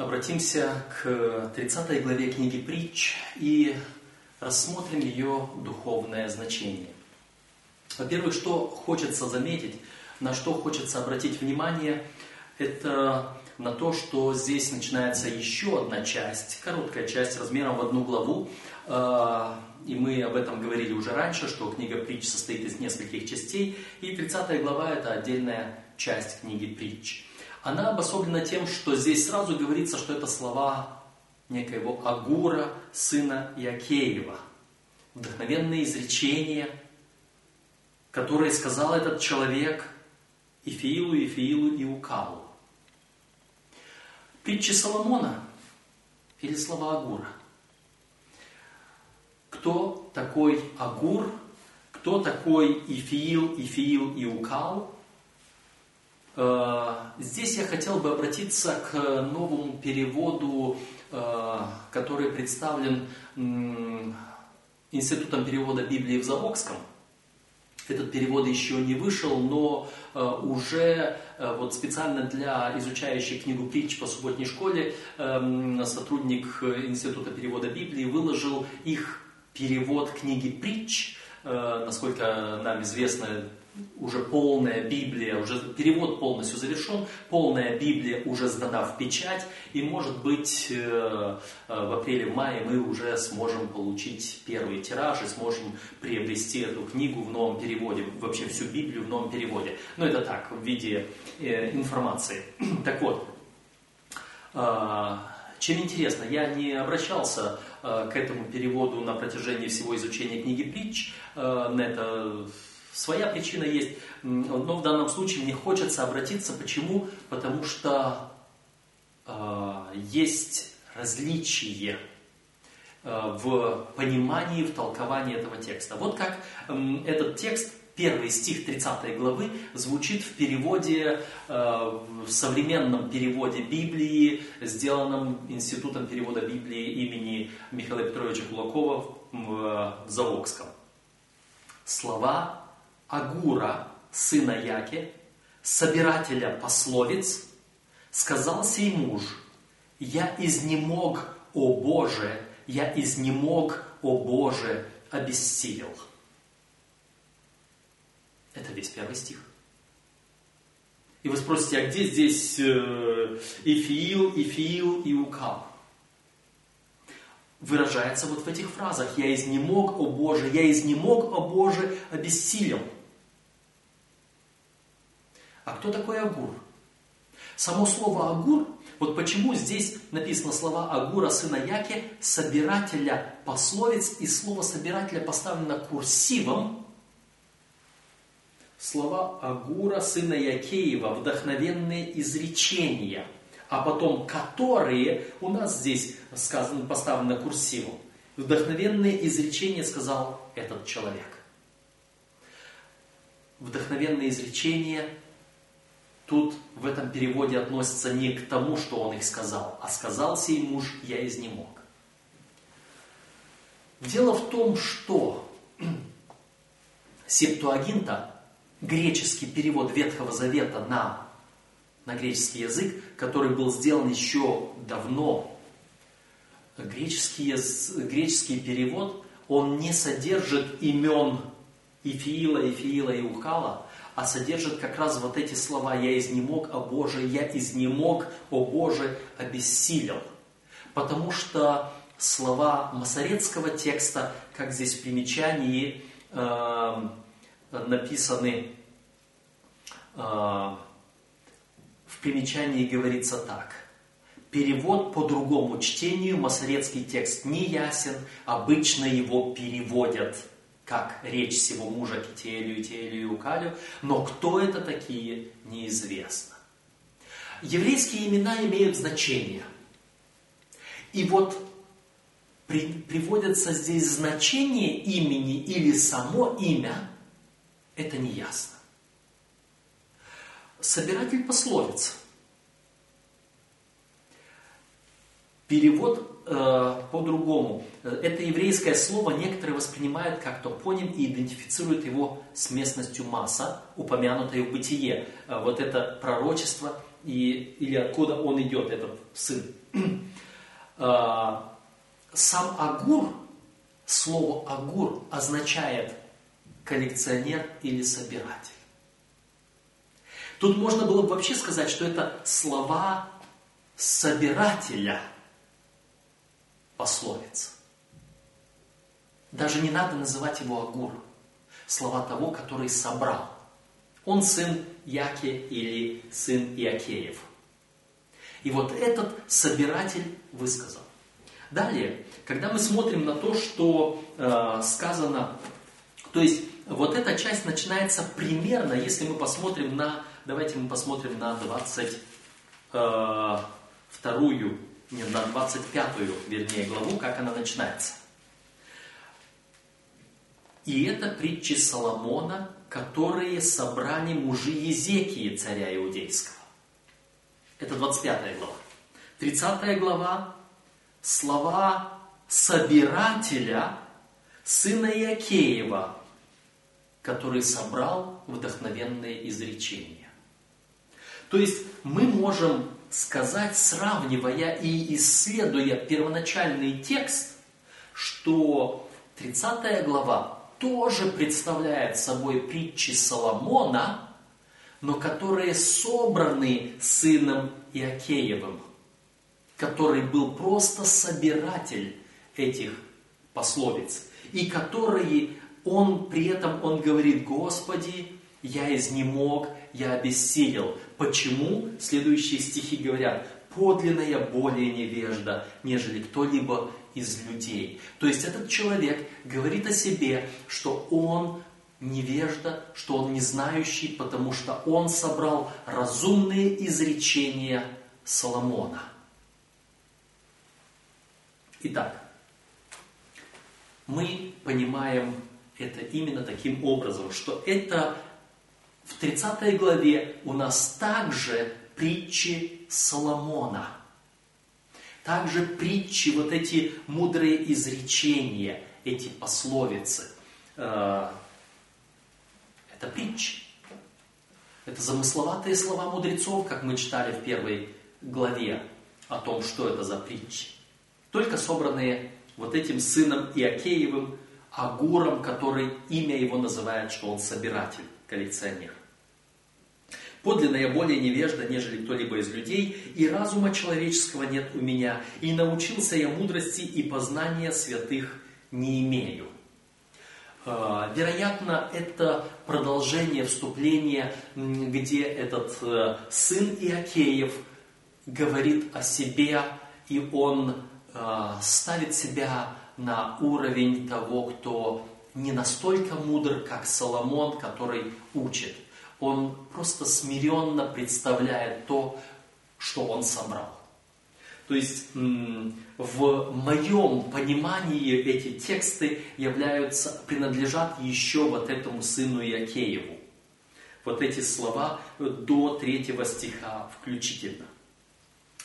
Обратимся к 30 главе книги «Притч» и рассмотрим ее духовное значение. Во-первых, что хочется заметить, на что хочется обратить внимание, это на то, что здесь начинается еще одна часть, короткая часть размером в одну главу. А, и мы об этом говорили уже раньше, что книга «Притч» состоит из нескольких частей, и 30 глава – это отдельная часть книги «Притч». Она обособлена тем, что здесь сразу говорится, что это слова некоего Агура, сына Якеева. Вдохновенные изречения, которые сказал этот человек Ифиилу, Ифиилу и Укалу. Притчи Соломона или слова Агура. Кто такой Агур, кто такой Ифиил, Ифиил и Укал – здесь я хотел бы обратиться к новому переводу, э, который представлен Институтом перевода Библии в Завокском. Этот перевод еще не вышел, но э, уже вот специально для изучающих книгу притч по субботней школе эм, сотрудник Института перевода Библии выложил их перевод книги притч. Насколько нам известно, уже полная Библия, уже перевод полностью завершен, полная Библия уже сдана в печать, и может быть э, э, в апреле-мае мы уже сможем получить первый тираж и сможем приобрести эту книгу в новом переводе, вообще всю Библию в новом переводе. Но это так, в виде э, информации. Так вот, чем интересно, я не обращался к этому переводу на протяжении всего изучения книги притч, на это Своя причина есть, но в данном случае мне хочется обратиться. Почему? Потому что э, есть различие э, в понимании, в толковании этого текста. Вот как э, этот текст, первый стих 30 главы, звучит в переводе, э, в современном переводе Библии, сделанном Институтом перевода Библии имени Михаила Петровича Кулакова в Завокском. Слова Агура, сына Яки, собирателя пословиц, сказал сей муж, «Я изнемог, о Боже, я изнемог, о Боже, обессилел». Это весь первый стих. И вы спросите, а где здесь э, Ифиил, Ифиил и Укал? Выражается вот в этих фразах. «Я изнемог, о Боже, я изнемог, о Боже, обессилел». А кто такой Агур? Само слово Агур, вот почему здесь написано слова Агура, сына Яки, собирателя пословиц, и слово собирателя поставлено курсивом, слова Агура, сына Якеева, вдохновенные изречения, а потом которые у нас здесь сказано, поставлено курсивом. Вдохновенные изречения сказал этот человек. Вдохновенные изречения тут в этом переводе относится не к тому, что он их сказал, а сказал сей муж, я изнемог. Дело в том, что септуагинта, греческий перевод Ветхого Завета на, на греческий язык, который был сделан еще давно, греческий, греческий перевод, он не содержит имен Ифиила, Ифиила и Ухала, а содержит как раз вот эти слова «Я изнемог, о Боже, я изнемог, о Боже, обессилел». Потому что слова масорецкого текста, как здесь в примечании э, написаны, э, в примечании говорится так. Перевод по другому чтению, масорецкий текст не ясен, обычно его переводят – как речь всего мужа Китиэлю, Итиэлю и Укалю, но кто это такие, неизвестно. Еврейские имена имеют значение. И вот при, приводятся здесь значение имени или само имя, это не ясно. Собиратель пословиц. Перевод по-другому. Это еврейское слово некоторые воспринимают как топоним и идентифицируют его с местностью Маса, упомянутой в Бытие. Э, вот это пророчество и, или откуда он идет, этот сын. Э, сам Агур, слово Агур означает коллекционер или собиратель. Тут можно было бы вообще сказать, что это слова собирателя пословиц. Даже не надо называть его Агур. Слова того, который собрал. Он сын Яке или сын Иакеев. И вот этот собиратель высказал. Далее, когда мы смотрим на то, что э, сказано, то есть вот эта часть начинается примерно, если мы посмотрим на Давайте мы посмотрим на 22 нет, на 25 вернее, главу, как она начинается. И это притчи Соломона, которые собрали мужи Езекии, царя Иудейского. Это 25 глава. 30 глава – слова собирателя, сына Иакеева, который собрал вдохновенные изречения. То есть мы можем сказать, сравнивая и исследуя первоначальный текст, что 30 глава тоже представляет собой притчи Соломона, но которые собраны сыном Иакеевым, который был просто собиратель этих пословиц, и которые он при этом, он говорит, Господи, я изнемог, я обессилел. Почему? Следующие стихи говорят, подлинная более невежда, нежели кто-либо из людей. То есть этот человек говорит о себе, что он невежда, что он не знающий, потому что он собрал разумные изречения Соломона. Итак, мы понимаем это именно таким образом, что это в 30 главе у нас также притчи Соломона. Также притчи, вот эти мудрые изречения, эти пословицы. Э, это притчи. Это замысловатые слова мудрецов, как мы читали в первой главе о том, что это за притчи. Только собранные вот этим сыном Иакеевым, Агуром, который имя его называет, что он собиратель, коллекционер. Подлинно более невежда, нежели кто-либо из людей, и разума человеческого нет у меня, и научился я мудрости и познания святых не имею. А, вероятно, это продолжение вступления, где этот э, сын Иакеев говорит о себе, и он а, ставит себя на уровень того, кто не настолько мудр, как Соломон, который учит – он просто смиренно представляет то, что он собрал. То есть в моем понимании эти тексты являются, принадлежат еще вот этому сыну Иакееву. Вот эти слова до третьего стиха включительно.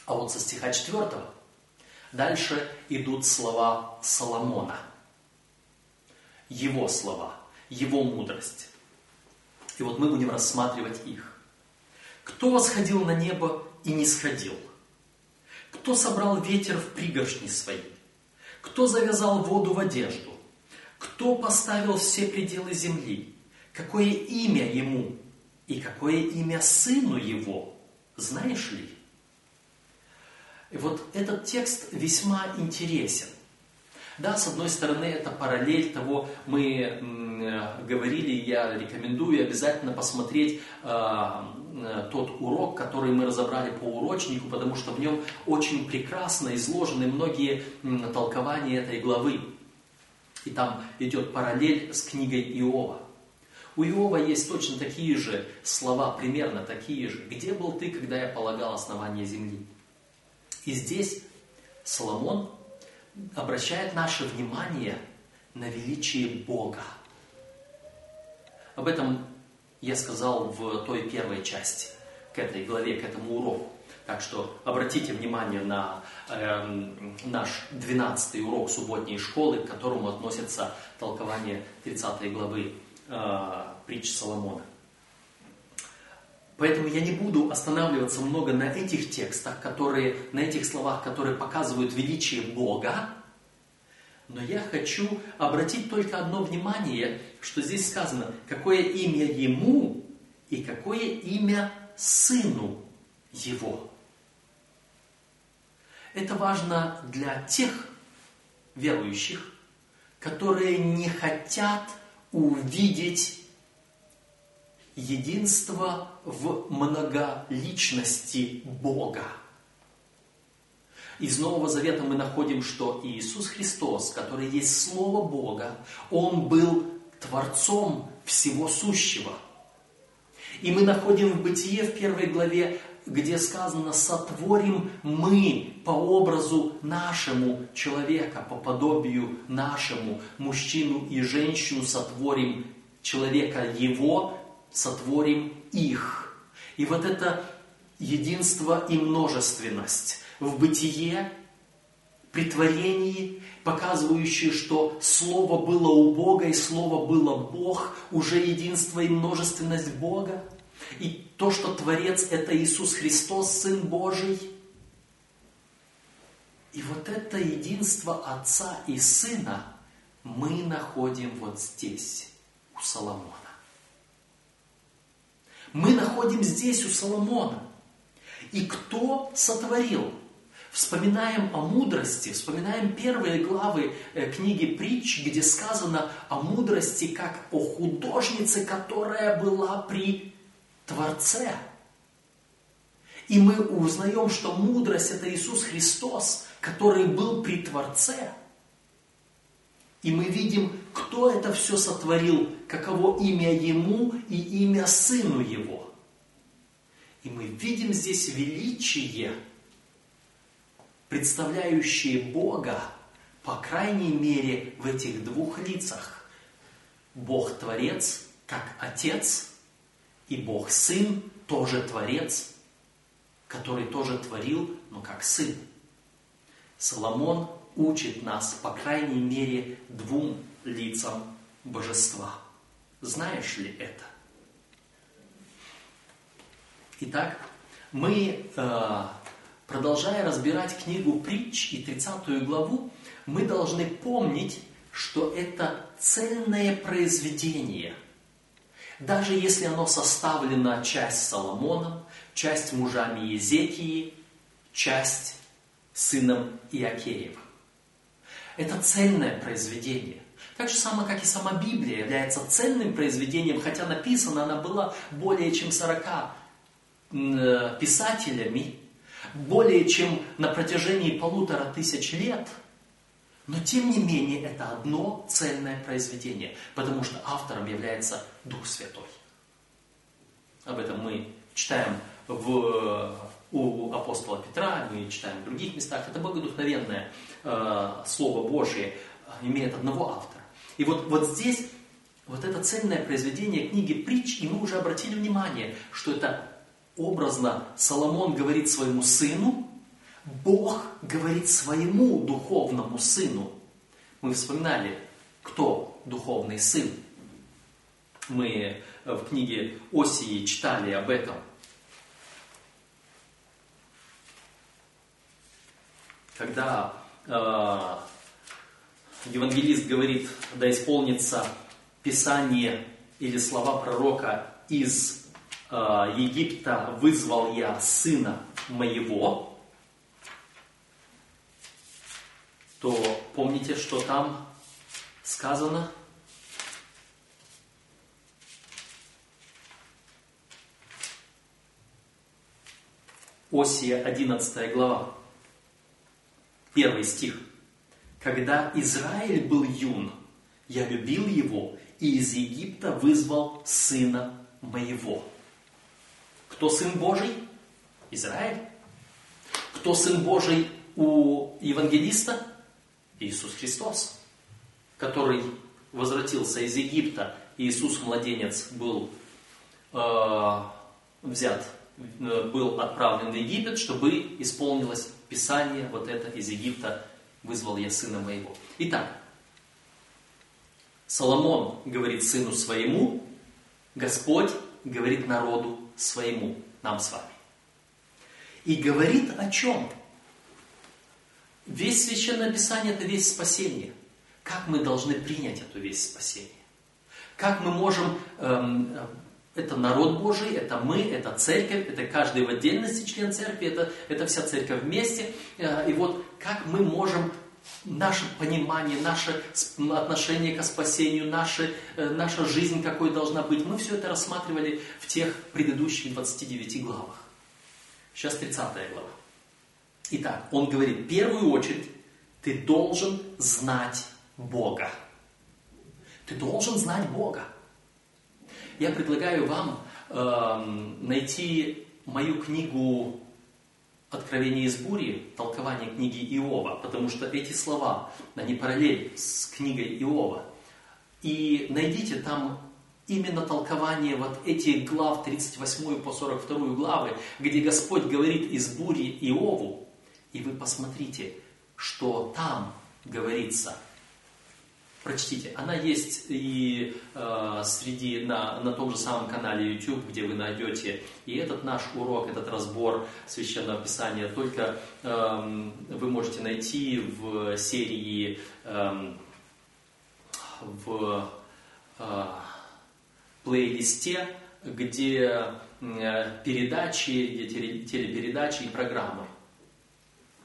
А вот со стиха четвертого дальше идут слова Соломона. Его слова, его мудрость. И вот мы будем рассматривать их. Кто восходил на небо и не сходил? Кто собрал ветер в пригоршни свои? Кто завязал воду в одежду? Кто поставил все пределы земли? Какое имя ему? И какое имя сыну его? Знаешь ли? И вот этот текст весьма интересен. Да, с одной стороны, это параллель того, мы э, говорили, я рекомендую обязательно посмотреть э, э, тот урок, который мы разобрали по урочнику, потому что в нем очень прекрасно изложены многие толкования этой главы. И там идет параллель с книгой Иова. У Иова есть точно такие же слова, примерно такие же. «Где был ты, когда я полагал основание земли?» И здесь Соломон обращает наше внимание на величие Бога. Об этом я сказал в той первой части, к этой главе, к этому уроку. Так что обратите внимание на э, наш 12 урок субботней школы, к которому относится толкование 30 главы э, притч Соломона. Поэтому я не буду останавливаться много на этих текстах, которые, на этих словах, которые показывают величие Бога, но я хочу обратить только одно внимание, что здесь сказано, какое имя ему и какое имя сыну его. Это важно для тех верующих, которые не хотят увидеть единство в многоличности Бога. Из Нового Завета мы находим, что Иисус Христос, который есть Слово Бога, Он был Творцом всего сущего. И мы находим в Бытие в первой главе, где сказано «сотворим мы по образу нашему человека, по подобию нашему, мужчину и женщину сотворим человека его, сотворим их». И вот это единство и множественность в бытие, при творении, показывающее, что Слово было у Бога и Слово было Бог, уже единство и множественность Бога. И то, что Творец – это Иисус Христос, Сын Божий. И вот это единство Отца и Сына мы находим вот здесь, у Соломона. Мы находим здесь, у Соломона. И кто сотворил? Вспоминаем о мудрости, вспоминаем первые главы э, книги притч, где сказано о мудрости как о художнице, которая была при Творце. И мы узнаем, что мудрость это Иисус Христос, который был при Творце. И мы видим, кто это все сотворил, каково имя Ему и имя Сыну Его. И мы видим здесь величие – представляющие Бога, по крайней мере, в этих двух лицах. Бог Творец, как Отец, и Бог Сын, тоже Творец, который тоже творил, но как Сын. Соломон учит нас, по крайней мере, двум лицам Божества. Знаешь ли это? Итак, мы э, Продолжая разбирать книгу притч и 30 главу, мы должны помнить, что это цельное произведение. Даже если оно составлено часть Соломоном, часть мужами Езекии, часть сыном Иакеева. Это цельное произведение. Так же самое, как и сама Библия является ценным произведением, хотя написана она была более чем 40 э, писателями, более чем на протяжении полутора тысяч лет, но тем не менее это одно цельное произведение, потому что автором является Дух Святой. Об этом мы читаем в, у апостола Петра, мы читаем в других местах. Это богодухновенное э, Слово Божие имеет одного автора. И вот, вот здесь вот это цельное произведение книги притч, и мы уже обратили внимание, что это образно Соломон говорит своему сыну, Бог говорит своему духовному сыну. Мы вспоминали, кто духовный сын. Мы в книге Осии читали об этом. Когда э, евангелист говорит, да исполнится Писание или слова пророка из Э, Египта вызвал я сына моего, то помните, что там сказано? Осия 11 глава, первый стих. Когда Израиль был юн, я любил его и из Египта вызвал сына моего. Кто Сын Божий? Израиль. Кто Сын Божий у евангелиста? Иисус Христос, который возвратился из Египта. Иисус, младенец, был э, взят э, был отправлен в Египет, чтобы исполнилось Писание, вот это из Египта вызвал я сына моего. Итак, Соломон говорит сыну своему, Господь говорит народу своему, нам с вами. И говорит о чем? Весь Священное Писание – это весь спасение. Как мы должны принять эту весь спасение? Как мы можем, эм, это народ Божий, это мы, это церковь, это каждый в отдельности член церкви, это, это вся церковь вместе. Э, и вот как мы можем наше понимание, наше отношение к спасению, наше, э, наша жизнь какой должна быть. Мы все это рассматривали в тех предыдущих 29 главах. Сейчас 30 глава. Итак, он говорит, в первую очередь, ты должен знать Бога. Ты должен знать Бога. Я предлагаю вам э, найти мою книгу Откровение из бури, толкование книги Иова, потому что эти слова, они параллель с книгой Иова. И найдите там именно толкование вот этих глав 38 по 42 главы, где Господь говорит из бури Иову, и вы посмотрите, что там говорится – прочтите. Она есть и э, среди, на, на том же самом канале YouTube, где вы найдете и этот наш урок, этот разбор Священного Писания, только э, вы можете найти в серии, э, в э, плейлисте, где э, передачи, где телепередачи и программы.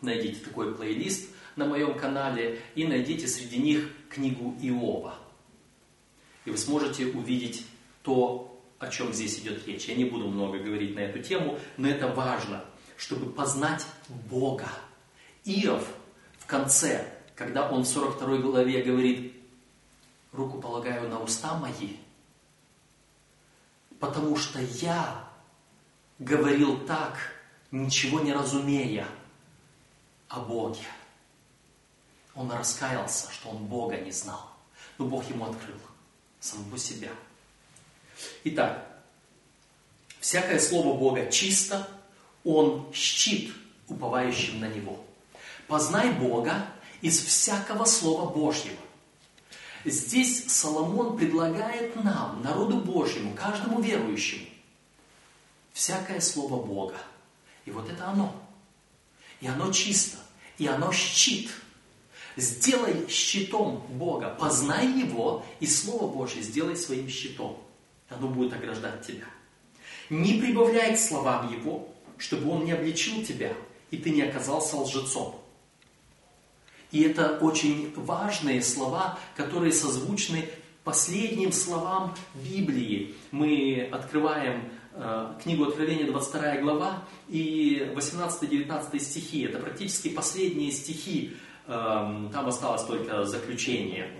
Найдите такой плейлист на моем канале и найдите среди них книгу Иова. И вы сможете увидеть то, о чем здесь идет речь. Я не буду много говорить на эту тему, но это важно, чтобы познать Бога. Иов в конце, когда он в 42 главе говорит, руку полагаю на уста мои, потому что я говорил так, ничего не разумея о Боге. Он раскаялся, что он Бога не знал. Но Бог ему открыл самого себя. Итак, всякое слово Бога чисто, он щит уповающим на Него. Познай Бога из всякого слова Божьего. Здесь Соломон предлагает нам, народу Божьему, каждому верующему, всякое слово Бога. И вот это оно. И оно чисто. И оно щит – Сделай щитом Бога, познай Его, и Слово Божье сделай своим щитом. Оно будет ограждать тебя. Не прибавляй к словам Его, чтобы Он не обличил тебя, и ты не оказался лжецом. И это очень важные слова, которые созвучны последним словам Библии. Мы открываем э, книгу Откровения, 22 глава, и 18-19 стихи. Это практически последние стихи там осталось только заключение.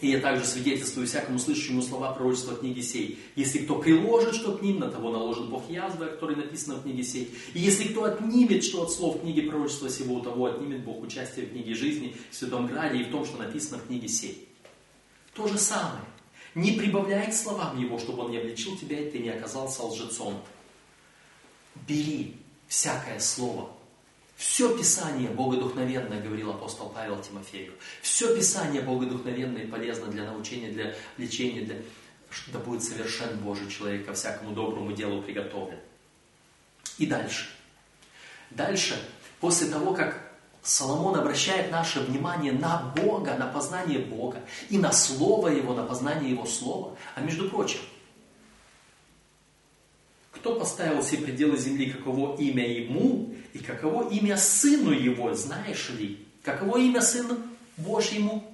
И я также свидетельствую всякому слышащему слова пророчества книги сей. Если кто приложит что к ним, на того наложит Бог язвы, о которой написано в книге сей. И если кто отнимет что от слов книги пророчества сего, у того отнимет Бог участие в книге жизни, в Святом Граде и в том, что написано в книге сей. То же самое. Не прибавляй к словам его, чтобы он не обличил тебя, и ты не оказался лжецом. Бери всякое слово все Писание богодухновенное, говорил апостол Павел Тимофею. Все Писание богодухновенное и полезно для научения, для лечения, для... да будет совершен Божий человек ко всякому доброму делу приготовлен. И дальше. Дальше, после того, как Соломон обращает наше внимание на Бога, на познание Бога, и на Слово Его, на познание Его Слова, а между прочим, кто поставил все пределы земли, каково имя ему, и каково имя сыну его, знаешь ли? Каково имя сыну Божьему?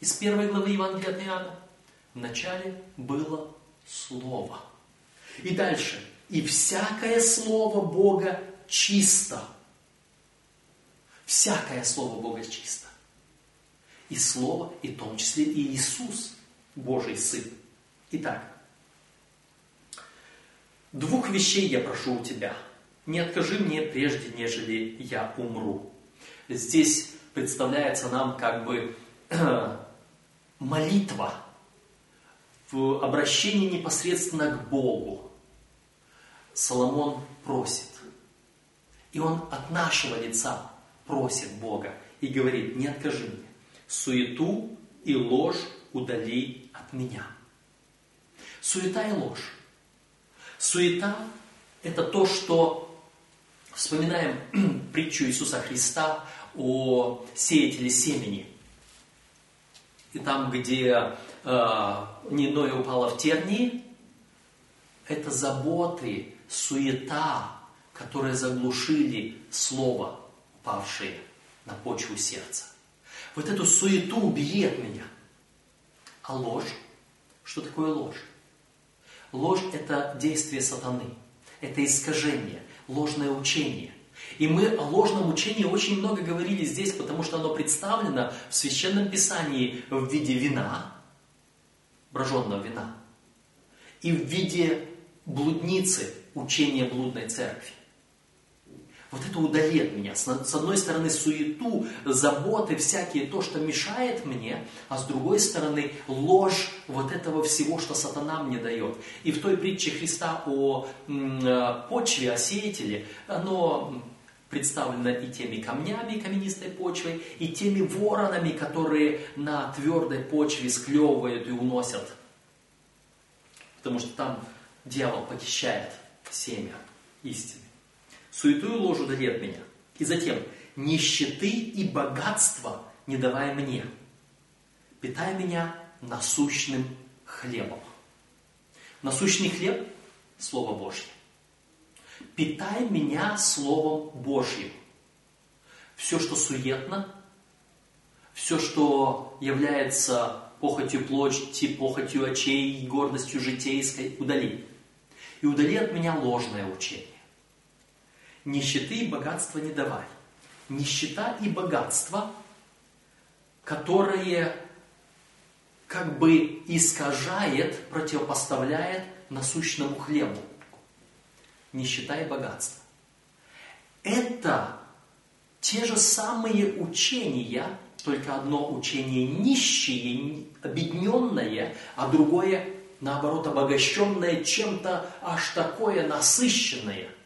Из первой главы Евангелия от Иоанна. Вначале было Слово. И дальше. И всякое Слово Бога чисто. Всякое Слово Бога чисто. И Слово, и в том числе и Иисус, Божий Сын. Итак, Двух вещей я прошу у тебя. Не откажи мне прежде, нежели я умру. Здесь представляется нам как бы молитва в обращении непосредственно к Богу. Соломон просит. И он от нашего лица просит Бога и говорит, не откажи мне, суету и ложь удали от меня. Суета и ложь. Суета – это то, что вспоминаем притчу Иисуса Христа о сеятеле семени. И там, где э, Ниное упало в тернии, это заботы, суета, которые заглушили слово, упавшее на почву сердца. Вот эту суету от меня. А ложь? Что такое ложь? Ложь – это действие сатаны, это искажение, ложное учение. И мы о ложном учении очень много говорили здесь, потому что оно представлено в Священном Писании в виде вина, броженного вина, и в виде блудницы, учения блудной церкви. Вот это удали от меня. С одной стороны суету, заботы всякие, то, что мешает мне, а с другой стороны ложь вот этого всего, что сатана мне дает. И в той притче Христа о э, почве, о сеятеле, оно представлено и теми камнями, каменистой почвой, и теми воронами, которые на твердой почве склевывают и уносят. Потому что там дьявол похищает семя истины суету и ложу дали от меня. И затем, нищеты и богатства не давай мне. Питай меня насущным хлебом. Насущный хлеб – Слово Божье. Питай меня Словом Божьим. Все, что суетно, все, что является похотью плоти, похотью очей, гордостью житейской, удали. И удали от меня ложное учение. Нищеты и богатства не давай. Нищета и богатство, которые как бы искажает, противопоставляет насущному хлебу. Нищета и богатство. Это те же самые учения, только одно учение нищее, обедненное, а другое, наоборот, обогащенное чем-то аж такое насыщенное –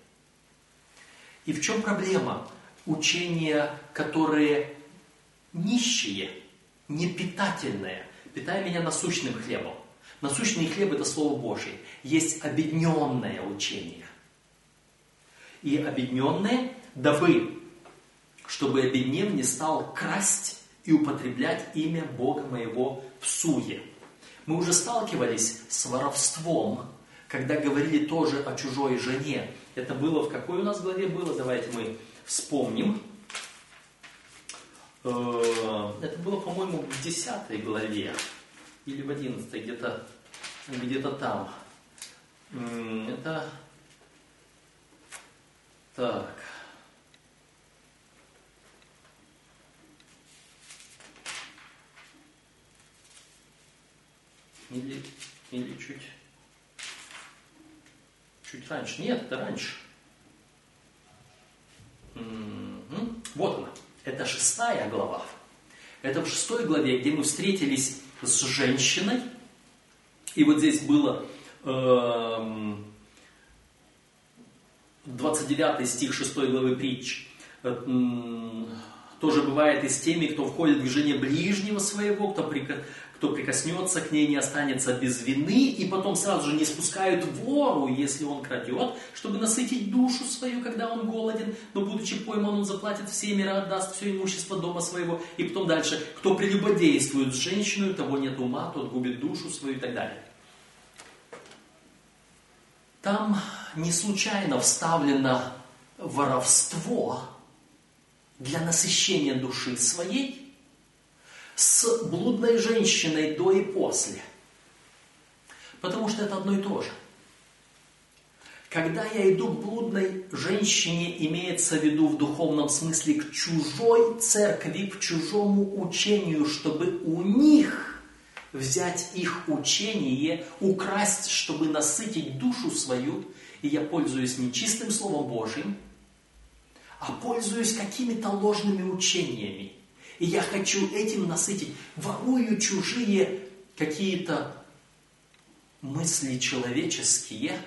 и в чем проблема? Учения, которые нищие, непитательные. Питай меня насущным хлебом. Насущный хлеб – это Слово Божье. Есть обедненное учение. И обедненное, дабы, чтобы обеднев не стал красть и употреблять имя Бога моего в суе. Мы уже сталкивались с воровством, когда говорили тоже о чужой жене. Это было в какой у нас главе было? Давайте мы вспомним. Э, это было, по-моему, в 10 главе или в 11, где-то где-то там. Это так. Или, или чуть Чуть раньше. Нет, это раньше. Угу. Вот она. Это шестая глава. Это в шестой главе, где мы встретились с женщиной. И вот здесь было э, 29 стих 6 главы притч. Э, тоже бывает и с теми, кто входит к жене ближнего своего, кто кто прикоснется к ней, не останется без вины, и потом сразу же не спускают вору, если он крадет, чтобы насытить душу свою, когда он голоден, но будучи пойман, он заплатит все мира, отдаст все имущество дома своего, и потом дальше, кто прелюбодействует с женщиной, того нет ума, тот губит душу свою и так далее. Там не случайно вставлено воровство для насыщения души своей, с блудной женщиной до и после. Потому что это одно и то же. Когда я иду к блудной женщине, имеется в виду в духовном смысле к чужой церкви, к чужому учению, чтобы у них взять их учение, украсть, чтобы насытить душу свою, и я пользуюсь не чистым Словом Божьим, а пользуюсь какими-то ложными учениями – и я хочу этим насытить, ворую чужие какие-то мысли человеческие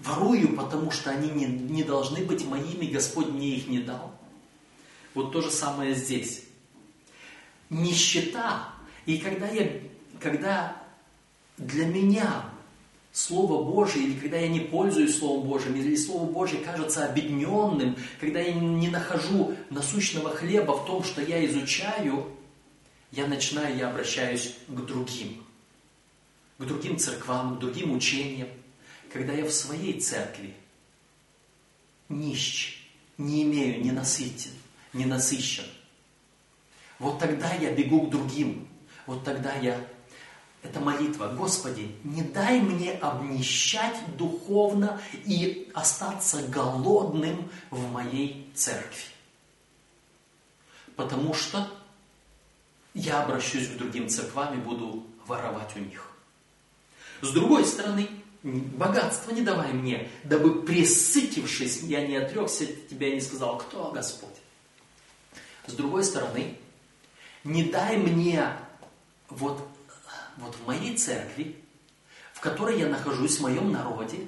Ворую, потому что они не, не должны быть моими, Господь мне их не дал. Вот то же самое здесь. Нищета. И когда, я, когда для меня Слово Божие, или когда я не пользуюсь Словом Божьим, или Слово Божье кажется обедненным, когда я не нахожу насущного хлеба в том, что я изучаю, я начинаю, я обращаюсь к другим, к другим церквам, к другим учениям. Когда я в своей церкви нищ, не имею, не насытен, не насыщен, вот тогда я бегу к другим, вот тогда я это молитва. Господи, не дай мне обнищать духовно и остаться голодным в моей церкви. Потому что я обращусь к другим церквам и буду воровать у них. С другой стороны, богатство не давай мне, дабы присытившись, я не отрекся от тебя и не сказал, кто Господь. С другой стороны, не дай мне вот вот в моей церкви, в которой я нахожусь, в моем народе,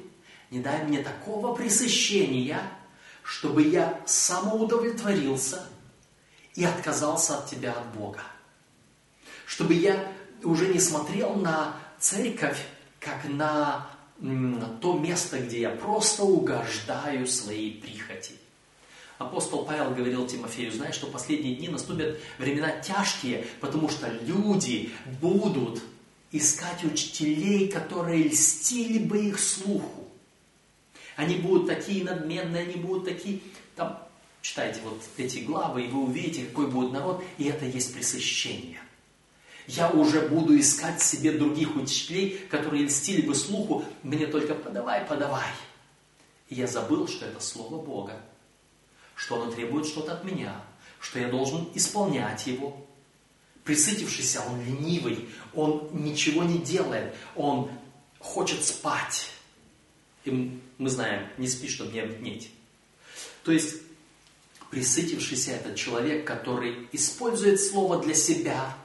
не дай мне такого пресыщения, чтобы я самоудовлетворился и отказался от Тебя, от Бога. Чтобы я уже не смотрел на церковь, как на, на то место, где я просто угождаю своей прихоти. Апостол Павел говорил Тимофею, знаешь, что последние дни наступят времена тяжкие, потому что люди будут искать учителей, которые льстили бы их слуху. Они будут такие надменные, они будут такие... Там, читайте вот эти главы, и вы увидите, какой будет народ, и это есть пресыщение. Я уже буду искать себе других учителей, которые льстили бы слуху, мне только подавай, подавай. И я забыл, что это Слово Бога, что оно требует что-то от меня, что я должен исполнять его, Присытившийся, он ленивый, он ничего не делает, он хочет спать. И мы знаем, не спи, чтобы не обеднеть. То есть, присытившийся этот человек, который использует слово для себя,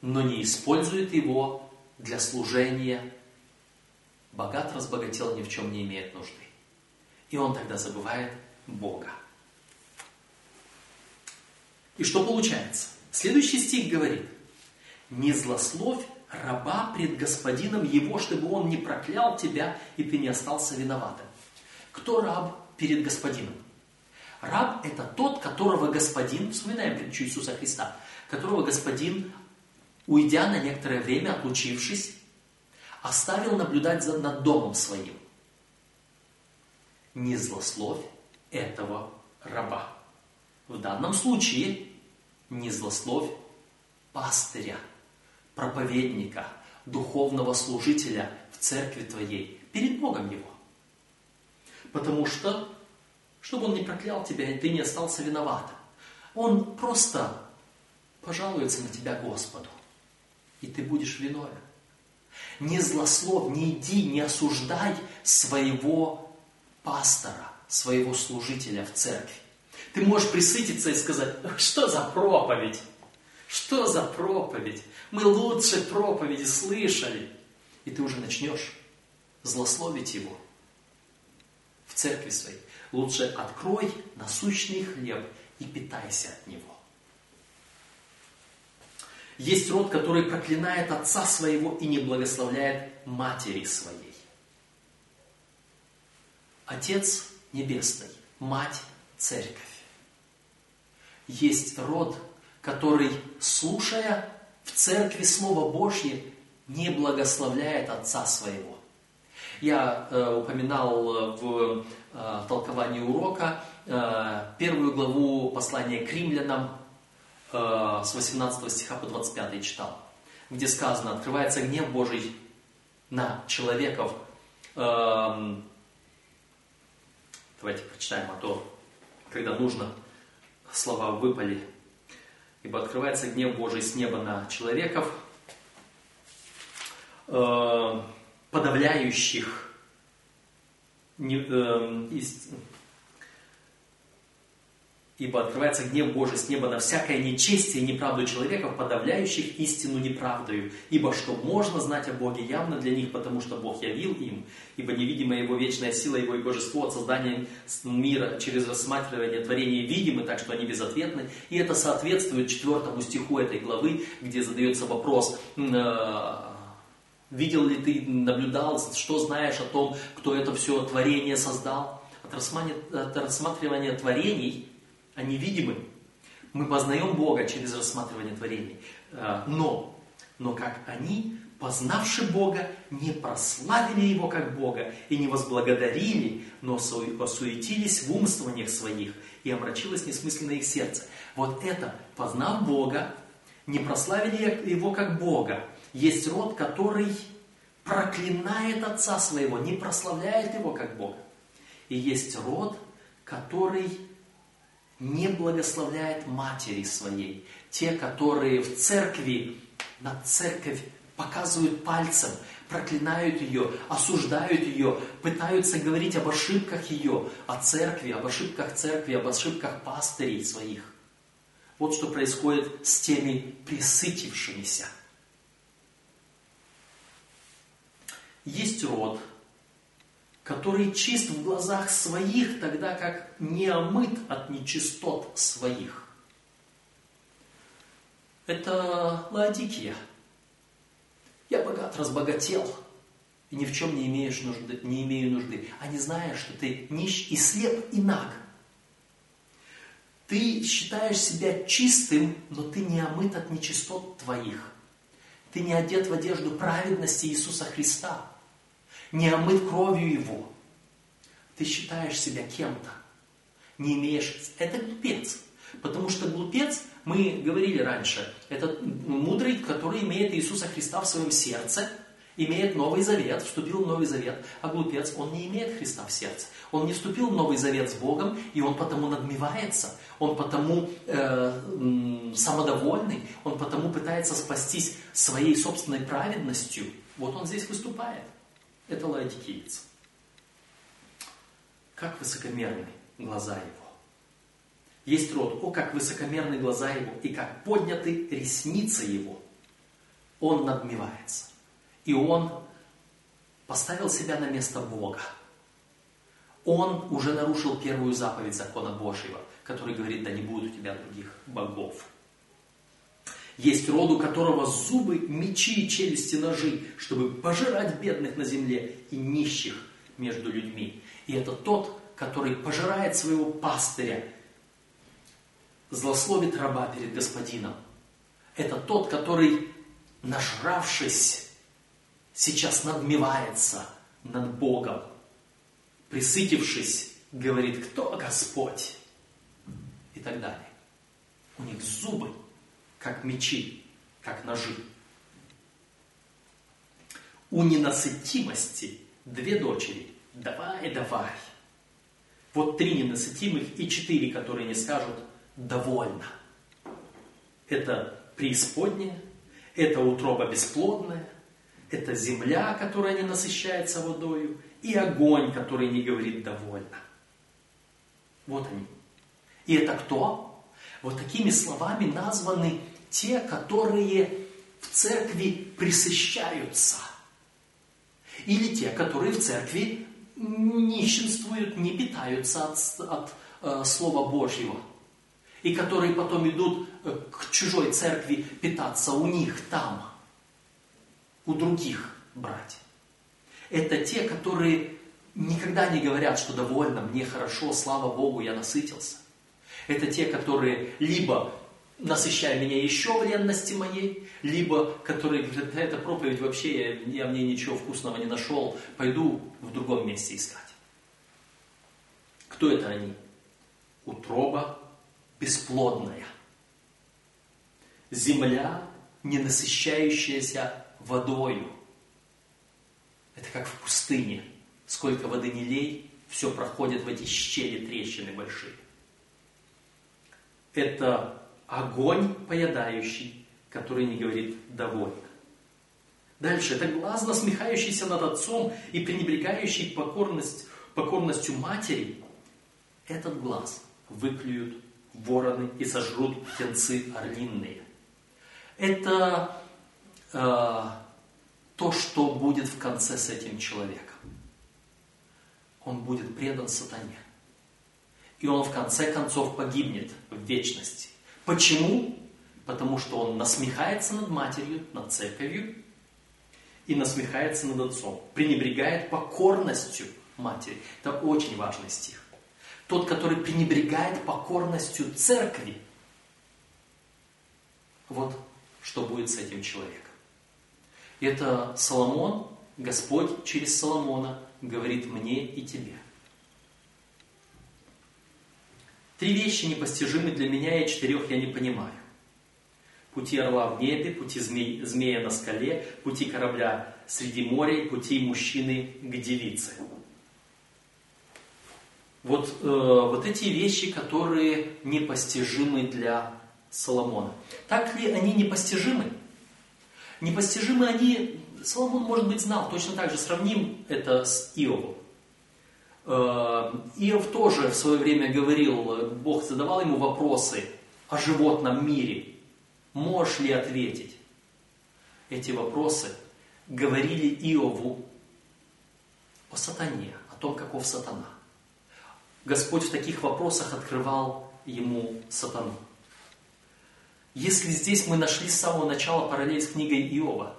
но не использует его для служения, богат разбогател, ни в чем не имеет нужды. И он тогда забывает Бога. И что получается? Следующий стих говорит, «Не злословь раба пред господином его, чтобы он не проклял тебя, и ты не остался виноватым». Кто раб перед господином? Раб – это тот, которого господин, вспоминаем притчу Иисуса Христа, которого господин, уйдя на некоторое время, отлучившись, оставил наблюдать за, над домом своим. Не злословь этого раба. В данном случае не злословь пастыря, проповедника, духовного служителя в церкви твоей, перед Богом его. Потому что, чтобы он не проклял тебя, и ты не остался виноватым. Он просто пожалуется на тебя Господу, и ты будешь виновен. Не злослов, не иди, не осуждай своего пастора, своего служителя в церкви. Ты можешь присытиться и сказать, что за проповедь? Что за проповедь? Мы лучше проповеди слышали. И ты уже начнешь злословить его в церкви своей. Лучше открой насущный хлеб и питайся от него. Есть род, который проклинает отца своего и не благословляет матери своей. Отец Небесный, Мать Церковь есть род, который, слушая в церкви Слово Божье, не благословляет Отца Своего. Я э, упоминал в э, толковании урока э, первую главу послания к римлянам э, с 18 стиха по 25 читал, где сказано, открывается гнев Божий на человеков. Э, давайте прочитаем, а то, когда нужно, слова выпали. Ибо открывается гнев Божий с неба на человеков, э, подавляющих э, Ибо открывается гнев Божий с неба на всякое нечестие и неправду человеков, подавляющих истину неправдою. Ибо что можно знать о Боге явно для них, потому что Бог явил им. Ибо невидимая Его вечная сила, Его и божество от создания мира через рассматривание творения видимы, так что они безответны. И это соответствует четвертому стиху этой главы, где задается вопрос, э, видел ли ты, наблюдал, что знаешь о том, кто это все творение создал. От рассматривания творений они видимы. Мы познаем Бога через рассматривание творений. Э, но, но как они, познавши Бога, не прославили Его как Бога и не возблагодарили, но осуетились в умствованиях своих, и омрачилось несмысленно их сердце. Вот это, познав Бога, не прославили Его как Бога. Есть род, который проклинает Отца Своего, не прославляет Его как Бога. И есть род, который не благословляет матери своей. Те, которые в церкви, на церковь показывают пальцем, проклинают ее, осуждают ее, пытаются говорить об ошибках ее, о церкви, об ошибках церкви, об ошибках пастырей своих. Вот что происходит с теми присытившимися. Есть род – который чист в глазах своих, тогда как не омыт от нечистот своих. Это Лаодикия. Я богат, разбогател, и ни в чем не, имеешь нужды, не имею нужды. А не зная, что ты нищ и слеп и наг. Ты считаешь себя чистым, но ты не омыт от нечистот твоих. Ты не одет в одежду праведности Иисуса Христа не омыт кровью Его. Ты считаешь себя кем-то, не имеешь... Это глупец. Потому что глупец, мы говорили раньше, это мудрый, который имеет Иисуса Христа в своем сердце, имеет Новый Завет, вступил в Новый Завет, а глупец, он не имеет Христа в сердце. Он не вступил в Новый Завет с Богом, и он потому надмевается, он потому э, самодовольный, он потому пытается спастись своей собственной праведностью. Вот он здесь выступает. Это лаодикеец. Как высокомерны глаза его. Есть род, о, как высокомерны глаза его, и как подняты ресницы его. Он надмевается. И он поставил себя на место Бога. Он уже нарушил первую заповедь закона Божьего, который говорит, да не будет у тебя других богов. Есть род, у которого зубы, мечи челюсти ножи, чтобы пожирать бедных на земле и нищих между людьми. И это тот, который пожирает своего пастыря, злословит раба перед господином. Это тот, который, нажравшись, сейчас надмевается над Богом. Присытившись, говорит, кто Господь? И так далее. У них зубы как мечи, как ножи. У ненасытимости две дочери. Давай, давай. Вот три ненасытимых и четыре, которые не скажут «довольно». Это преисподняя, это утроба бесплодная, это земля, которая не насыщается водою, и огонь, который не говорит «довольно». Вот они. И это кто? Вот такими словами названы те, которые в церкви присыщаются. Или те, которые в церкви нищенствуют, не питаются от, от э, Слова Божьего. И которые потом идут э, к чужой церкви питаться у них там, у других братьев. Это те, которые никогда не говорят, что довольно, мне хорошо, слава Богу, я насытился. Это те, которые либо насыщая меня еще в ревности моей, либо которые говорят, эта проповедь вообще, я, я в ней ничего вкусного не нашел, пойду в другом месте искать. Кто это они? Утроба бесплодная. Земля, не насыщающаяся водою. Это как в пустыне. Сколько воды не лей, все проходит в эти щели, трещины большие. Это огонь поедающий, который не говорит «довольно». Дальше, это глаз, насмехающийся над отцом и пренебрегающий покорность, покорностью матери. Этот глаз выклюют вороны и сожрут птенцы орлинные. Это э, то, что будет в конце с этим человеком. Он будет предан сатане. И он в конце концов погибнет в вечности. Почему? Потому что он насмехается над матерью, над церковью и насмехается над отцом. Пренебрегает покорностью матери. Это очень важный стих. Тот, который пренебрегает покорностью церкви. Вот что будет с этим человеком. Это Соломон, Господь через Соломона говорит мне и тебе. Три вещи непостижимы для меня, и четырех я не понимаю. Пути орла в небе, пути змей, змея на скале, пути корабля среди моря, пути мужчины к девице. Вот, э, вот эти вещи, которые непостижимы для Соломона. Так ли они непостижимы? Непостижимы они, Соломон, может быть, знал. Точно так же сравним это с Иовом. Э, Иов тоже в свое время говорил, Бог задавал ему вопросы о животном мире. Можешь ли ответить? Эти вопросы говорили Иову о сатане, о том, каков сатана. Господь в таких вопросах открывал ему сатану. Если здесь мы нашли с самого начала параллель с книгой Иова,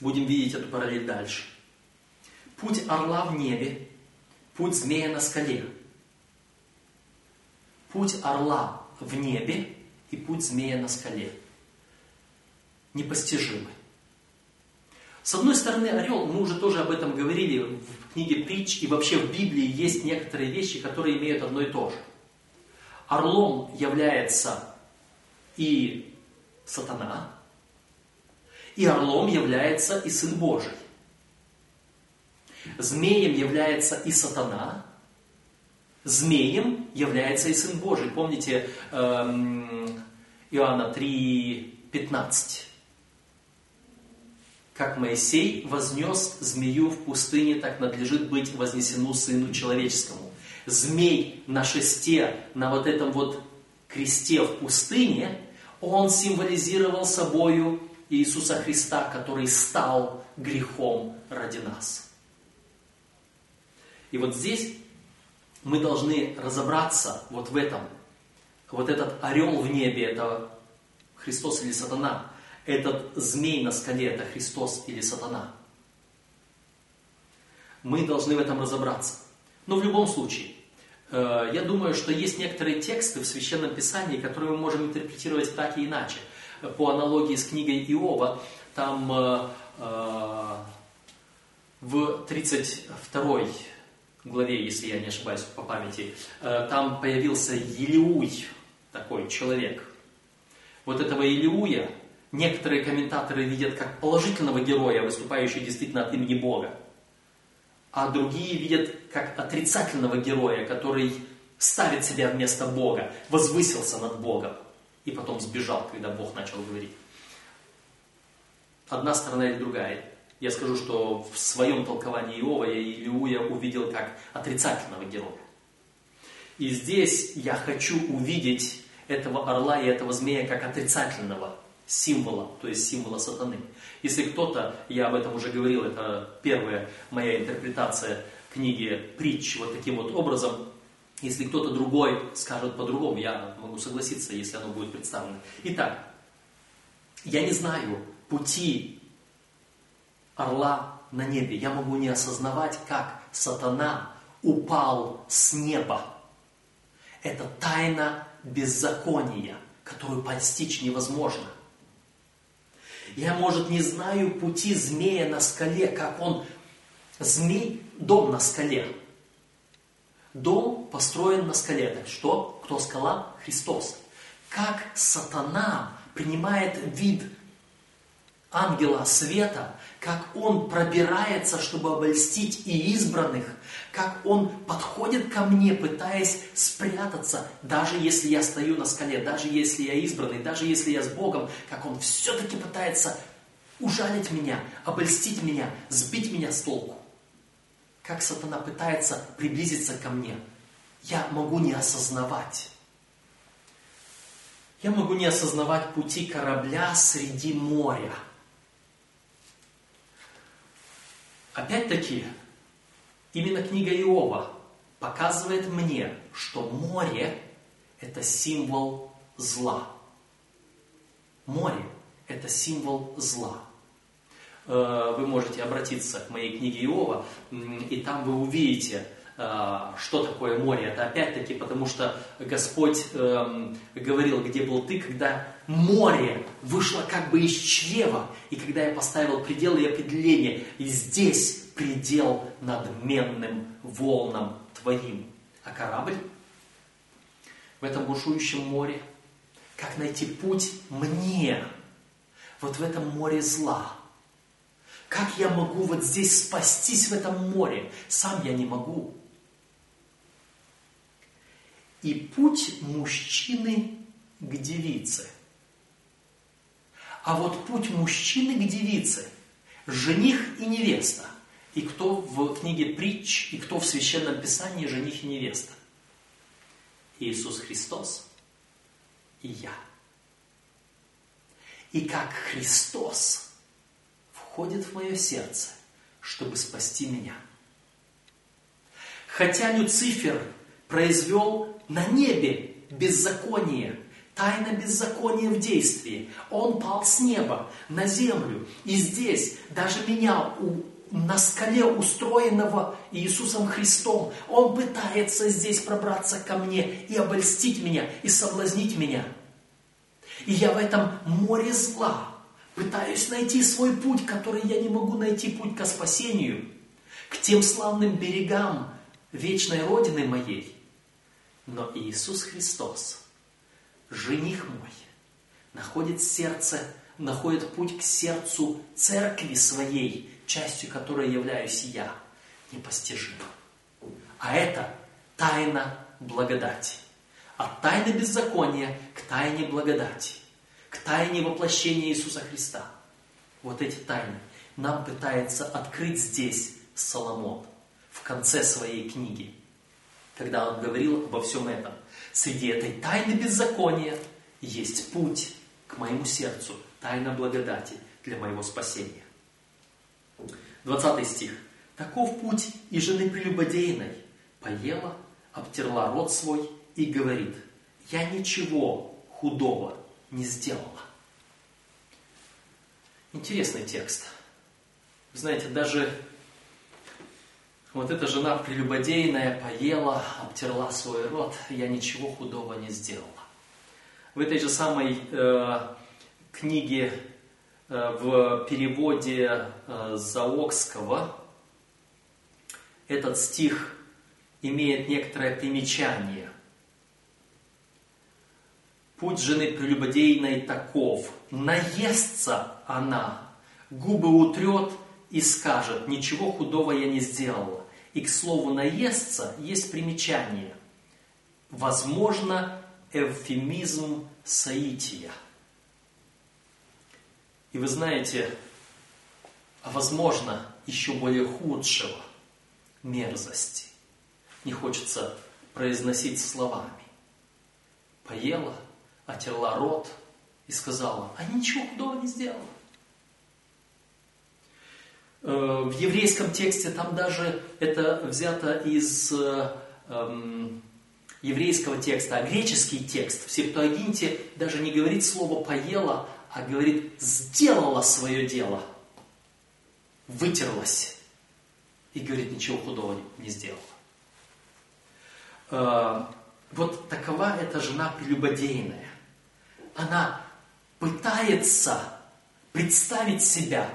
будем видеть эту параллель дальше. Путь орла в небе, путь змея на скале. Путь орла в небе и путь змея на скале. Непостижимый. С одной стороны, орел, мы уже тоже об этом говорили в книге притч, и вообще в Библии есть некоторые вещи, которые имеют одно и то же. Орлом является и сатана, и орлом является и Сын Божий. Змеем является и сатана, змеем является и Сын Божий. Помните эм, Иоанна 3,15? Как Моисей вознес змею в пустыне, так надлежит быть вознесену Сыну Человеческому. Змей на шесте, на вот этом вот кресте в пустыне, он символизировал собою Иисуса Христа, который стал грехом ради нас. И вот здесь мы должны разобраться вот в этом. Вот этот орел в небе, это Христос или сатана. Этот змей на скале, это Христос или сатана. Мы должны в этом разобраться. Но в любом случае, Э, я думаю, что есть некоторые тексты в Священном Писании, которые мы можем интерпретировать так и иначе. По аналогии с книгой Иова, там э, э, в 32 главе, если я не ошибаюсь по памяти, там появился Елиуй, такой человек. Вот этого Елиуя некоторые комментаторы видят как положительного героя, выступающего действительно от имени Бога а другие видят как отрицательного героя, который ставит себя вместо Бога, возвысился над Богом и потом сбежал, когда Бог начал говорить. Одна сторона или другая. Я скажу, что в своем толковании Иова я Илиуя увидел как отрицательного героя. И здесь я хочу увидеть этого орла и этого змея как отрицательного символа, то есть символа сатаны. Если кто-то, я об этом уже говорил, это первая моя интерпретация книги притч вот таким вот образом, если кто-то другой скажет по-другому, я могу согласиться, если оно будет представлено. Итак, я не знаю пути орла на небе. Я могу не осознавать, как сатана упал с неба. Это тайна беззакония, которую постичь невозможно. Я, может, не знаю пути змея на скале, как он... Змей, дом на скале. Дом построен на скале. Так что? Кто скала? Христос. Как сатана принимает вид ангела света, как он пробирается, чтобы обольстить и избранных, как он подходит ко мне, пытаясь спрятаться, даже если я стою на скале, даже если я избранный, даже если я с Богом, как он все-таки пытается ужалить меня, обольстить меня, сбить меня с толку. Как сатана пытается приблизиться ко мне, я могу не осознавать. Я могу не осознавать пути корабля среди моря. Опять-таки, именно книга Иова показывает мне, что море – это символ зла. Море – это символ зла. Э, вы можете обратиться к моей книге Иова, и там вы увидите, э, что такое море. Это опять-таки потому, что Господь эм, говорил, где был ты, когда море вышло как бы из чрева, и когда я поставил пределы и определения, и здесь предел надменным волнам твоим. А корабль в этом бушующем море, как найти путь мне, вот в этом море зла – как я могу вот здесь спастись в этом море? Сам я не могу. И путь мужчины к девице. А вот путь мужчины к девице – жених и невеста. И кто в книге притч, и кто в Священном Писании жених и невеста? Иисус Христос и я. И как Христос – входит в мое сердце, чтобы спасти меня. Хотя Люцифер произвел на небе беззаконие, тайна беззакония в действии, он пал с неба на землю. И здесь даже меня у, на скале, устроенного Иисусом Христом, он пытается здесь пробраться ко мне и обольстить меня, и соблазнить меня. И я в этом море зла, Пытаюсь найти свой путь, который я не могу найти путь к спасению, к тем славным берегам вечной Родины моей. Но Иисус Христос, жених мой, находит сердце, находит путь к сердцу церкви своей, частью которой являюсь я, непостижимо. А это тайна благодати. От тайны беззакония к тайне благодати к тайне воплощения Иисуса Христа. Вот эти тайны нам пытается открыть здесь Соломон в конце своей книги, когда он говорил обо всем этом. Среди этой тайны беззакония есть путь к моему сердцу, тайна благодати для моего спасения. 20 стих. Таков путь и жены прелюбодейной. Поела, обтерла рот свой и говорит, я ничего худого не сделала. Интересный текст. Знаете, даже вот эта жена прелюбодейная поела, обтерла свой рот, я ничего худого не сделала. В этой же самой э, книге э, в переводе э, Заокского этот стих имеет некоторое примечание. Путь жены прелюбодейной таков. Наестся она, губы утрет и скажет, ничего худого я не сделала. И к слову наестся есть примечание. Возможно, эвфемизм соития. И вы знаете, а возможно, еще более худшего, мерзости. Не хочется произносить словами. Поела – отерла рот и сказала, а ничего худого не сделала. Э, в еврейском тексте там даже это взято из э, эм, еврейского текста, а греческий текст в Септуагинте даже не говорит слово «поела», а говорит «сделала свое дело», вытерлась и говорит «ничего худого не сделала». Э, вот такова эта жена прелюбодейная она пытается представить себя,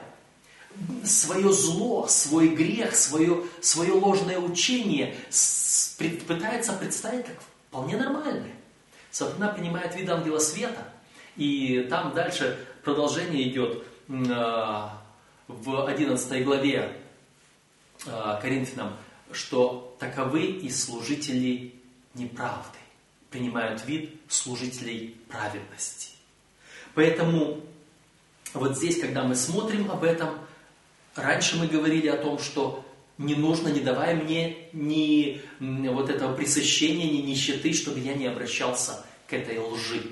свое зло, свой грех, свое, свое ложное учение, пытается представить как вполне нормальное. Сатана принимает вид ангела света, и там дальше продолжение идет а, в 11 главе а, Коринфянам, что таковы и служители неправды принимают вид служителей праведности. Поэтому вот здесь, когда мы смотрим об этом, раньше мы говорили о том, что не нужно, не давая мне ни вот этого пресыщения, ни нищеты, чтобы я не обращался к этой лжи.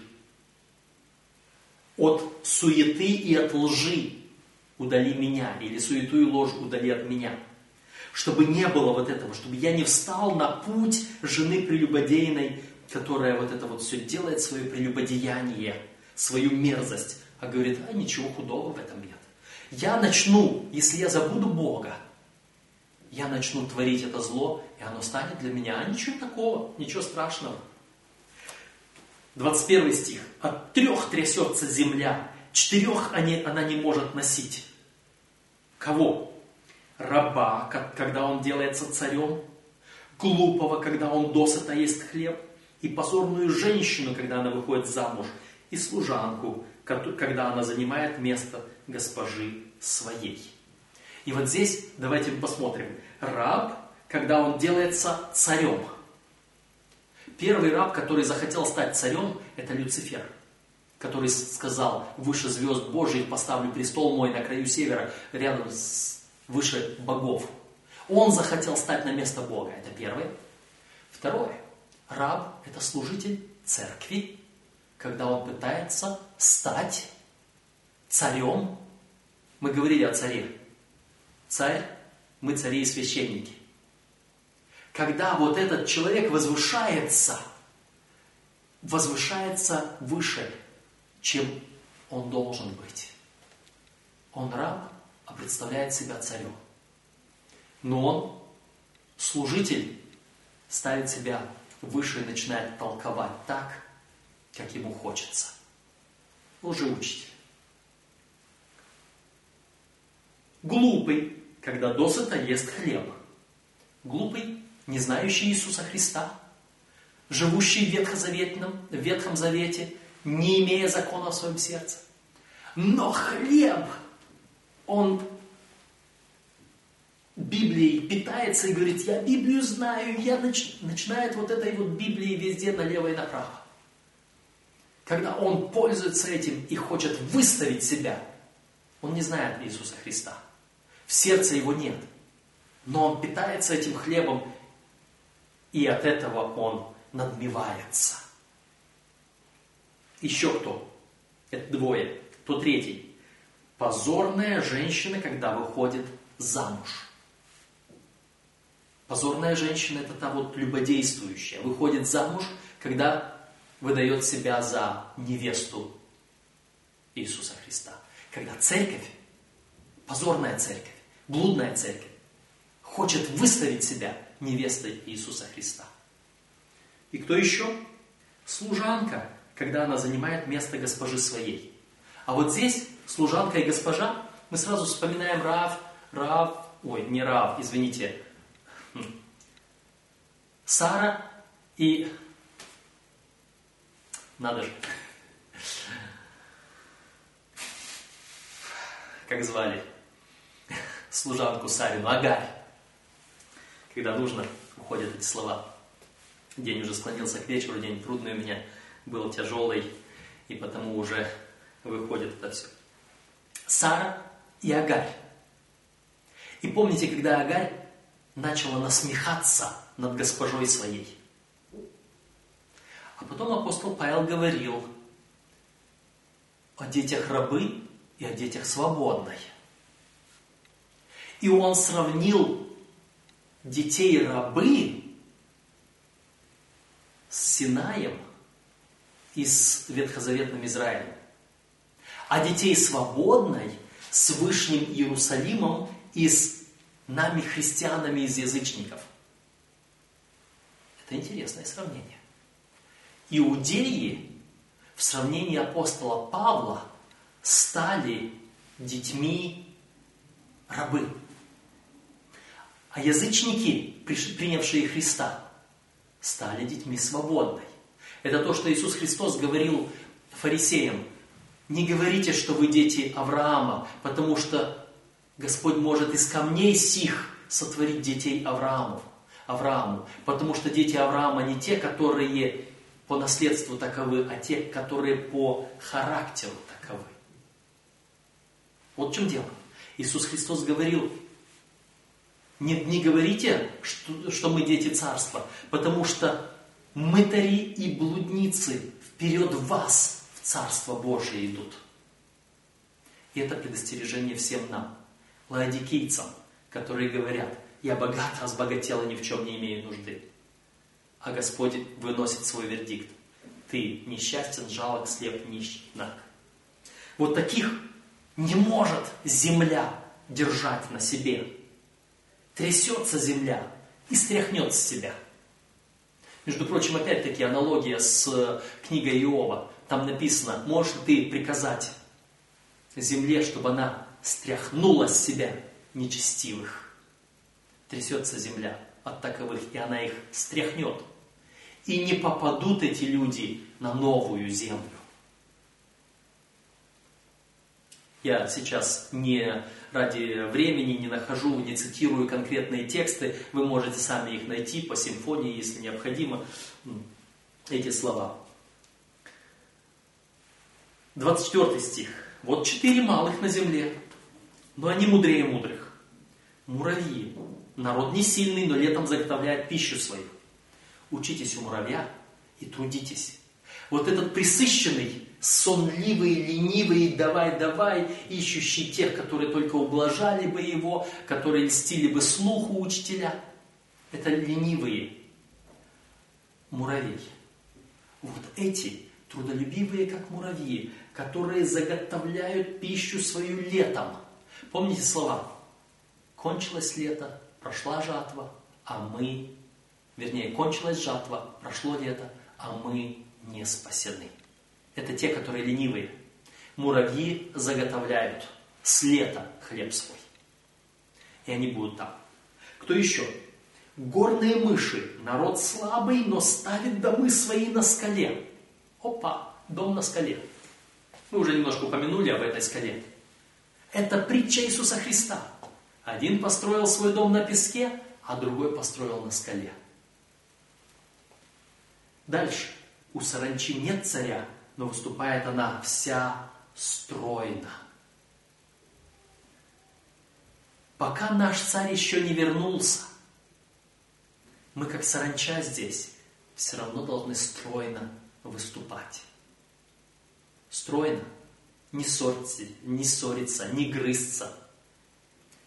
От суеты и от лжи удали меня, или суету и ложь удали от меня. Чтобы не было вот этого, чтобы я не встал на путь жены прелюбодейной, которая вот это вот все делает, свое прелюбодеяние, свою мерзость, а говорит, а ничего худого в этом нет. Я начну, если я забуду Бога, я начну творить это зло, и оно станет для меня, а ничего такого, ничего страшного. 21 стих. От трех трясется земля, четырех они, она не может носить. Кого? Раба, когда он делается царем, глупого, когда он досыта ест хлеб, и позорную женщину, когда она выходит замуж, и служанку, когда она занимает место госпожи своей. И вот здесь давайте посмотрим. Раб, когда он делается царем – Первый раб, который захотел стать царем, это Люцифер, который сказал, выше звезд Божьих поставлю престол мой на краю севера, рядом с выше богов. Он захотел стать на место Бога, это первое. Второе, раб – это служитель церкви, когда он пытается стать царем. Мы говорили о царе. Царь, мы цари и священники когда вот этот человек возвышается, возвышается выше, чем он должен быть. Он раб, а представляет себя царем. Но он, служитель, ставит себя выше и начинает толковать так, как ему хочется. Лжеучитель. Глупый, когда досыта ест хлеб. Глупый не знающий Иисуса Христа, живущий в Ветхозаветном, в Ветхом Завете, не имея закона в своем сердце. Но хлеб, он Библией питается и говорит, я Библию знаю, я нач... начинает вот этой вот Библии везде налево и направо. Когда он пользуется этим и хочет выставить себя, он не знает Иисуса Христа. В сердце его нет. Но он питается этим хлебом и от этого он надмевается. Еще кто? Это двое. Кто третий? Позорная женщина, когда выходит замуж. Позорная женщина – это та вот любодействующая. Выходит замуж, когда выдает себя за невесту Иисуса Христа. Когда церковь, позорная церковь, блудная церковь, хочет выставить себя невестой Иисуса Христа. И кто еще? Служанка, когда она занимает место госпожи своей. А вот здесь служанка и госпожа, мы сразу вспоминаем Рав, Рав, ой, не Рав, извините, хм, Сара и... Надо же. Как звали? Служанку Сарину, Агарь когда нужно, уходят эти слова. День уже склонился к вечеру, день трудный у меня был тяжелый, и потому уже выходит это все. Сара и Агарь. И помните, когда Агарь начала насмехаться над госпожой своей. А потом апостол Павел говорил о детях рабы и о детях свободной. И он сравнил детей рабы с Синаем и с Ветхозаветным Израилем, а детей свободной с Вышним Иерусалимом и с нами, христианами из язычников. Это интересное сравнение. Иудеи в сравнении апостола Павла стали детьми рабы. А язычники, принявшие Христа, стали детьми свободной. Это то, что Иисус Христос говорил фарисеям. Не говорите, что вы дети Авраама, потому что Господь может из камней сих сотворить детей Авраамов, Аврааму. Потому что дети Авраама не те, которые по наследству таковы, а те, которые по характеру таковы. Вот в чем дело. Иисус Христос говорил, не, не говорите, что, что мы дети царства, потому что мытари и блудницы вперед вас в Царство Божие идут. И это предостережение всем нам, лаодикийцам, которые говорят, я богат, сбогател и ни в чем не имею нужды. А Господь выносит свой вердикт. Ты несчастен, жалок, слеп, нищ, наг. Вот таких не может земля держать на себе. Трясется земля и стряхнет с себя. Между прочим, опять-таки аналогия с книгой Иова. Там написано, можешь ты приказать земле, чтобы она стряхнула с себя нечестивых. Трясется земля от таковых, и она их стряхнет. И не попадут эти люди на новую землю. Я сейчас не ради времени не нахожу, не цитирую конкретные тексты. Вы можете сами их найти по симфонии, если необходимо, эти слова. 24 стих. Вот четыре малых на земле, но они мудрее мудрых. Муравьи. Народ не сильный, но летом заготовляет пищу свою. Учитесь у муравья и трудитесь. Вот этот присыщенный, сонливый, ленивый, давай-давай, ищущий тех, которые только ублажали бы его, которые льстили бы слуху учителя. Это ленивые муравей. Вот эти трудолюбивые, как муравьи, которые заготовляют пищу свою летом. Помните слова? Кончилось лето, прошла жатва, а мы, вернее, кончилась жатва, прошло лето, а мы не спасены. Это те, которые ленивые. Муравьи заготовляют с лета хлеб свой. И они будут там. Кто еще? Горные мыши. Народ слабый, но ставит домы свои на скале. Опа, дом на скале. Мы уже немножко упомянули об этой скале. Это притча Иисуса Христа. Один построил свой дом на песке, а другой построил на скале. Дальше. У саранчи нет царя, но выступает она вся стройна. Пока наш царь еще не вернулся, мы как саранча здесь все равно должны стройно выступать. Стройно. Не ссориться, не ссориться, не грызться,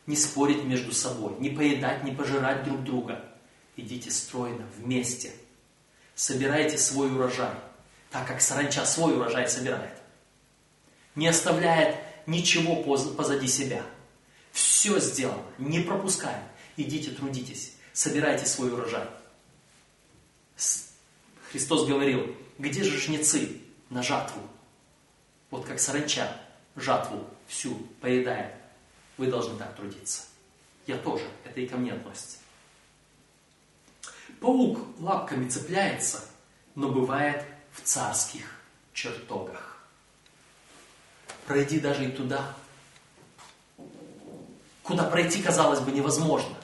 не спорить между собой, не поедать, не пожирать друг друга. Идите стройно, вместе – собирайте свой урожай, так как саранча свой урожай собирает. Не оставляет ничего позади себя. Все сделано, не пропуская. Идите, трудитесь, собирайте свой урожай. Христос говорил, где же жнецы на жатву? Вот как саранча жатву всю поедает. Вы должны так трудиться. Я тоже, это и ко мне относится. Паук лапками цепляется, но бывает в царских чертогах. Пройди даже и туда, куда пройти, казалось бы, невозможно,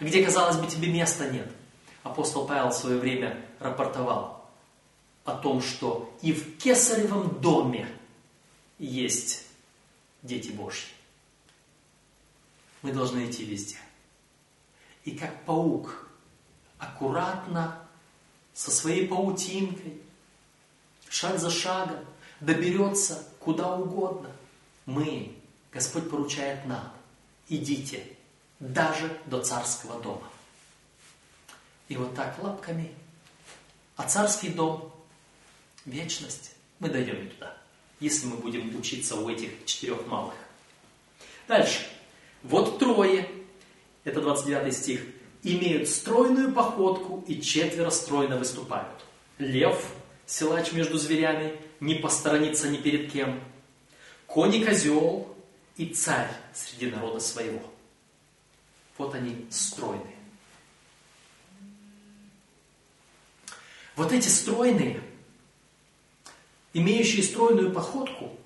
где, казалось бы, тебе места нет. Апостол Павел в свое время рапортовал о том, что и в кесаревом доме есть дети Божьи. Мы должны идти везде. И как паук аккуратно, со своей паутинкой, шаг за шагом, доберется куда угодно. Мы, Господь поручает нам, идите даже до царского дома. И вот так лапками, а царский дом, вечность, мы дойдем и туда, если мы будем учиться у этих четырех малых. Дальше. Вот трое, это 29 стих, имеют стройную походку и четверо стройно выступают. Лев, силач между зверями, не посторонится ни перед кем. Конь и козел и царь среди народа своего. Вот они стройные. Вот эти стройные, имеющие стройную походку,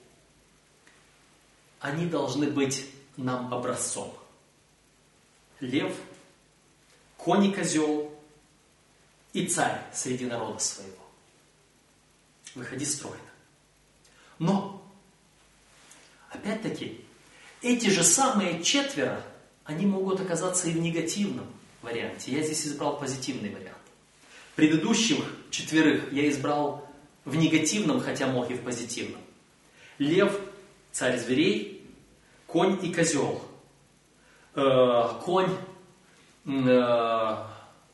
они должны быть нам образцом. Лев – конь и козел и царь среди народа своего. Выходи стройно. Но, опять-таки, эти же самые четверо, они могут оказаться и в негативном варианте. Я здесь избрал позитивный вариант. Предыдущих четверых я избрал в негативном, хотя мог и в позитивном. Лев, царь зверей, конь и козел. Э, конь, э,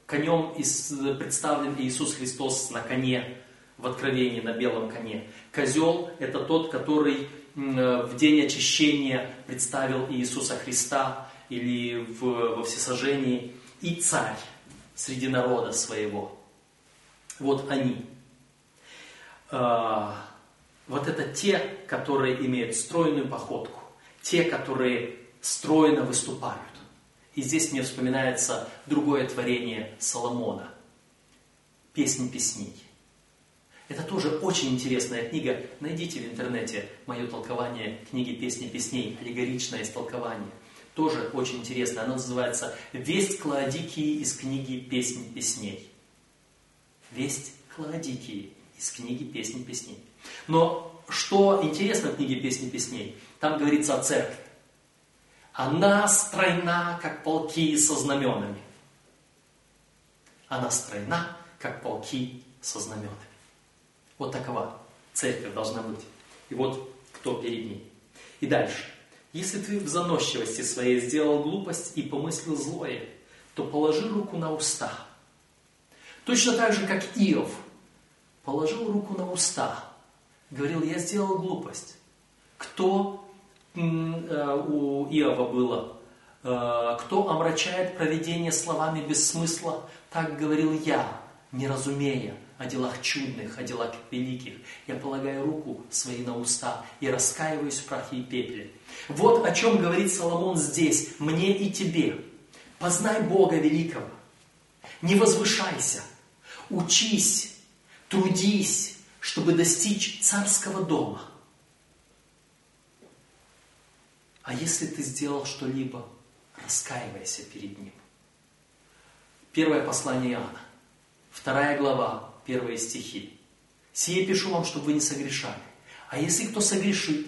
конем представлен Иисус Христос на коне, в Откровении на белом коне. Козел – это тот, который в день очищения представил Иисуса Христа или в, во всесожжении, и царь среди народа своего. Вот они. А, вот это те, которые имеют стройную походку, те, которые стройно выступают. И здесь мне вспоминается другое творение Соломона. Песни песней. Это тоже очень интересная книга. Найдите в интернете мое толкование книги «Песни песней», аллегоричное истолкование. Тоже очень интересно. Оно называется «Весть Клаодикии из книги «Песни песней». Весть Клаодикии из книги «Песни песней». Но что интересно в книге «Песни песней», там говорится о церкви. Она стройна, как полки со знаменами. Она стройна, как полки со знаменами. Вот такова церковь должна быть. И вот кто перед ней. И дальше. Если ты в заносчивости своей сделал глупость и помыслил злое, то положи руку на уста. Точно так же, как Иов положил руку на уста говорил, я сделал глупость. Кто э, у Иова было? Э, кто омрачает проведение словами без смысла? Так говорил я, не разумея о делах чудных, о делах великих. Я полагаю руку свои на уста и раскаиваюсь в прахе и пепле. Вот о чем говорит Соломон здесь, мне и тебе. Познай Бога великого. Не возвышайся. Учись, трудись, чтобы достичь царского дома. А если ты сделал что-либо, раскаивайся перед ним. Первое послание Иоанна, вторая глава, первые стихи. «Сие пишу вам, чтобы вы не согрешали. А если кто согрешит,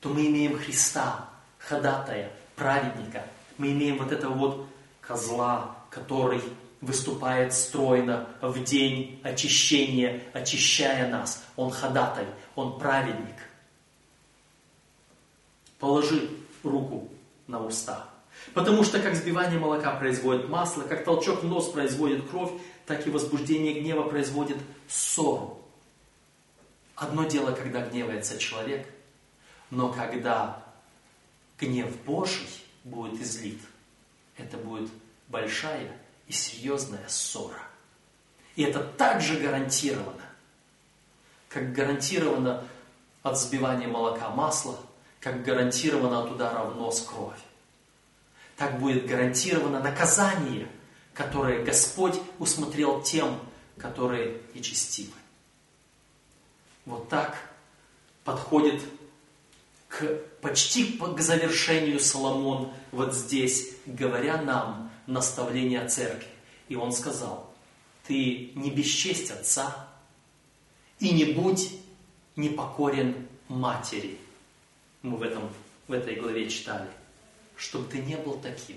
то мы имеем Христа, ходатая, праведника. Мы имеем вот этого вот козла, который выступает стройно в день очищения, очищая нас. Он ходатай, он праведник. Положи руку на уста. Потому что как сбивание молока производит масло, как толчок в нос производит кровь, так и возбуждение гнева производит ссору. Одно дело, когда гневается человек, но когда гнев Божий будет излит, это будет большая и серьезная ссора. И это также гарантировано, как гарантировано от сбивания молока масла, как гарантировано от удара в нос кровь. Так будет гарантировано наказание, которое Господь усмотрел тем, которые нечестивы. Вот так подходит к, почти к завершению Соломон вот здесь, говоря нам наставления церкви. И он сказал, ты не бесчесть отца и не будь непокорен матери. Мы в, этом, в этой главе читали. Чтобы ты не был таким.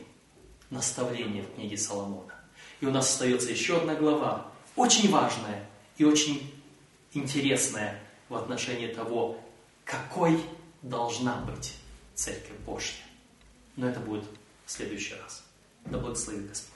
Наставление в книге Соломона. И у нас остается еще одна глава, очень важная и очень интересная в отношении того, какой должна быть Церковь Божья. Но это будет в следующий раз. Да благословит Господь.